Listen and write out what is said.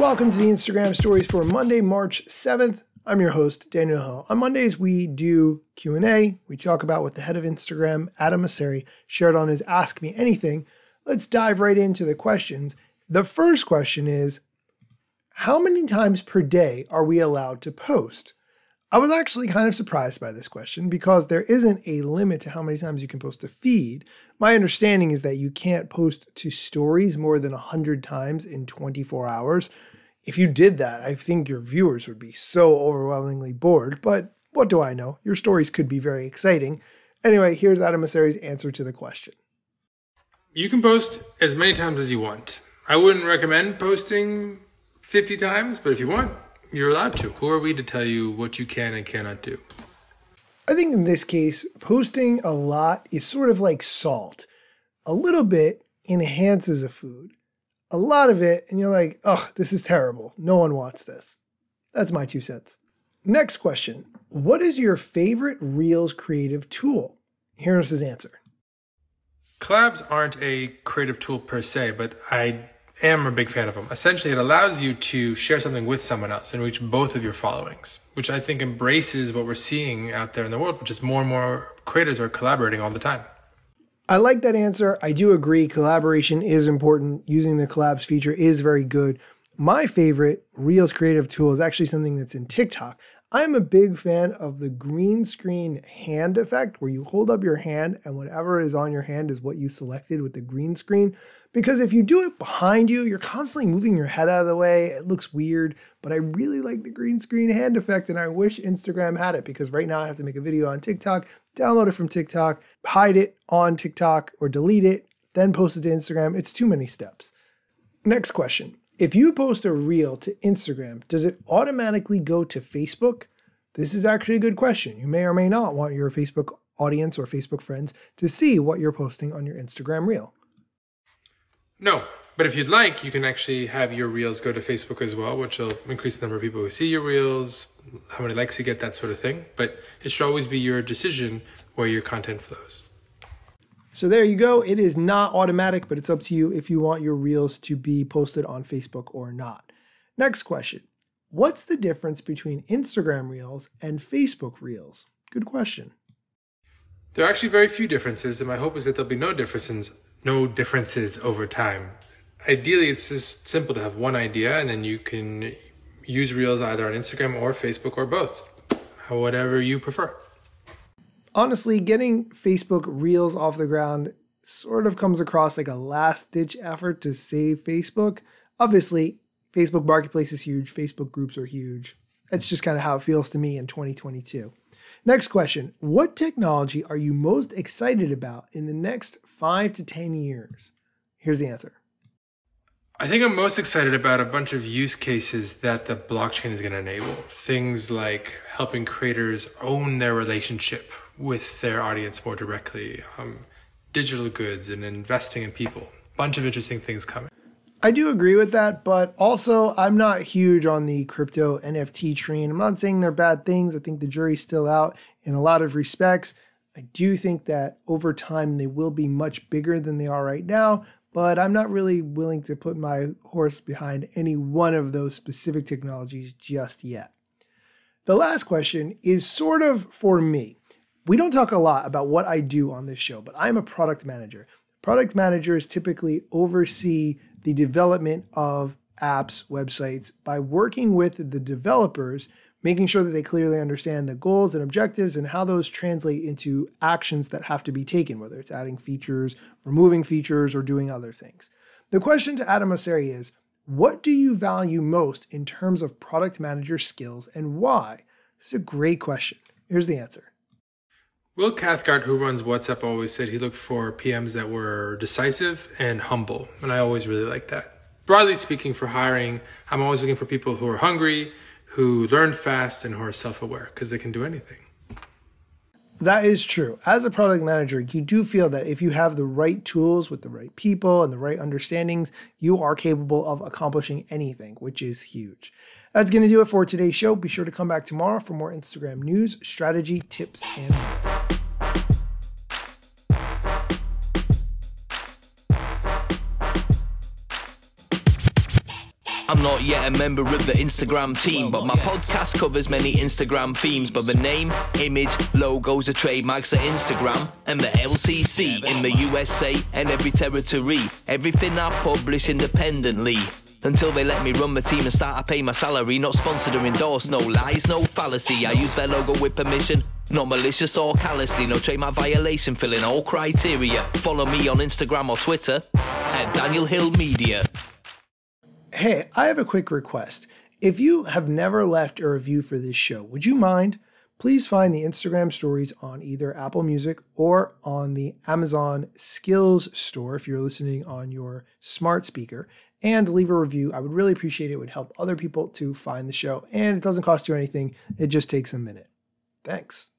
Welcome to the Instagram stories for Monday, March 7th. I'm your host, Daniel Hill. On Mondays, we do Q&A. We talk about what the head of Instagram, Adam Mosseri, shared on his Ask Me Anything. Let's dive right into the questions. The first question is, how many times per day are we allowed to post? I was actually kind of surprised by this question because there isn't a limit to how many times you can post a feed. My understanding is that you can't post to stories more than 100 times in 24 hours. If you did that, I think your viewers would be so overwhelmingly bored, but what do I know? Your stories could be very exciting. Anyway, here's Adam Mosseri's answer to the question. You can post as many times as you want. I wouldn't recommend posting 50 times, but if you want, you're allowed to. Who are we to tell you what you can and cannot do? I think in this case, posting a lot is sort of like salt. A little bit enhances a food. A lot of it, and you're like, oh, this is terrible. No one wants this. That's my two cents. Next question What is your favorite Reels creative tool? Here's his answer. Collabs aren't a creative tool per se, but I am a big fan of them. Essentially, it allows you to share something with someone else and reach both of your followings, which I think embraces what we're seeing out there in the world, which is more and more creators are collaborating all the time. I like that answer. I do agree. Collaboration is important. Using the collabs feature is very good. My favorite Reels creative tool is actually something that's in TikTok. I'm a big fan of the green screen hand effect where you hold up your hand and whatever is on your hand is what you selected with the green screen. Because if you do it behind you, you're constantly moving your head out of the way. It looks weird, but I really like the green screen hand effect and I wish Instagram had it because right now I have to make a video on TikTok, download it from TikTok, hide it on TikTok or delete it, then post it to Instagram. It's too many steps. Next question. If you post a reel to Instagram, does it automatically go to Facebook? This is actually a good question. You may or may not want your Facebook audience or Facebook friends to see what you're posting on your Instagram reel. No, but if you'd like, you can actually have your reels go to Facebook as well, which will increase the number of people who see your reels, how many likes you get, that sort of thing. But it should always be your decision where your content flows. So there you go. It is not automatic, but it's up to you if you want your reels to be posted on Facebook or not. Next question What's the difference between Instagram reels and Facebook reels? Good question. There are actually very few differences, and my hope is that there'll be no differences, no differences over time. Ideally, it's just simple to have one idea, and then you can use reels either on Instagram or Facebook or both, whatever you prefer honestly, getting Facebook Reels off the ground sort of comes across like a last ditch effort to save Facebook. Obviously, Facebook Marketplace is huge, Facebook groups are huge. That's just kind of how it feels to me in 2022. Next question What technology are you most excited about in the next five to 10 years? Here's the answer. I think I'm most excited about a bunch of use cases that the blockchain is going to enable. Things like helping creators own their relationship with their audience more directly, um, digital goods, and investing in people. Bunch of interesting things coming. I do agree with that, but also I'm not huge on the crypto NFT train. I'm not saying they're bad things. I think the jury's still out in a lot of respects. I do think that over time they will be much bigger than they are right now, but I'm not really willing to put my horse behind any one of those specific technologies just yet. The last question is sort of for me. We don't talk a lot about what I do on this show, but I'm a product manager. Product managers typically oversee the development of apps, websites by working with the developers, making sure that they clearly understand the goals and objectives and how those translate into actions that have to be taken, whether it's adding features, removing features, or doing other things. The question to Adam Mosseri is what do you value most in terms of product manager skills and why? Is a great question. Here's the answer. Will Cathcart, who runs WhatsApp, always said he looked for PMs that were decisive and humble. And I always really like that. Broadly speaking, for hiring, I'm always looking for people who are hungry, who learn fast, and who are self aware because they can do anything. That is true. As a product manager, you do feel that if you have the right tools with the right people and the right understandings, you are capable of accomplishing anything, which is huge. That's going to do it for today's show. Be sure to come back tomorrow for more Instagram news, strategy, tips, and more. I'm not yet a member of the Instagram team, but my podcast covers many Instagram themes. But the name, image, logos are trademarks of Instagram and the LCC in the USA and every territory. Everything I publish independently. Until they let me run my team and start to pay my salary. Not sponsored or endorsed, no lies, no fallacy. I use their logo with permission, not malicious or callously. No trademark violation, filling all criteria. Follow me on Instagram or Twitter at Daniel Hill Media. Hey, I have a quick request. If you have never left a review for this show, would you mind? Please find the Instagram stories on either Apple Music or on the Amazon Skills store if you're listening on your smart speaker and leave a review. I would really appreciate it. It would help other people to find the show, and it doesn't cost you anything. It just takes a minute. Thanks.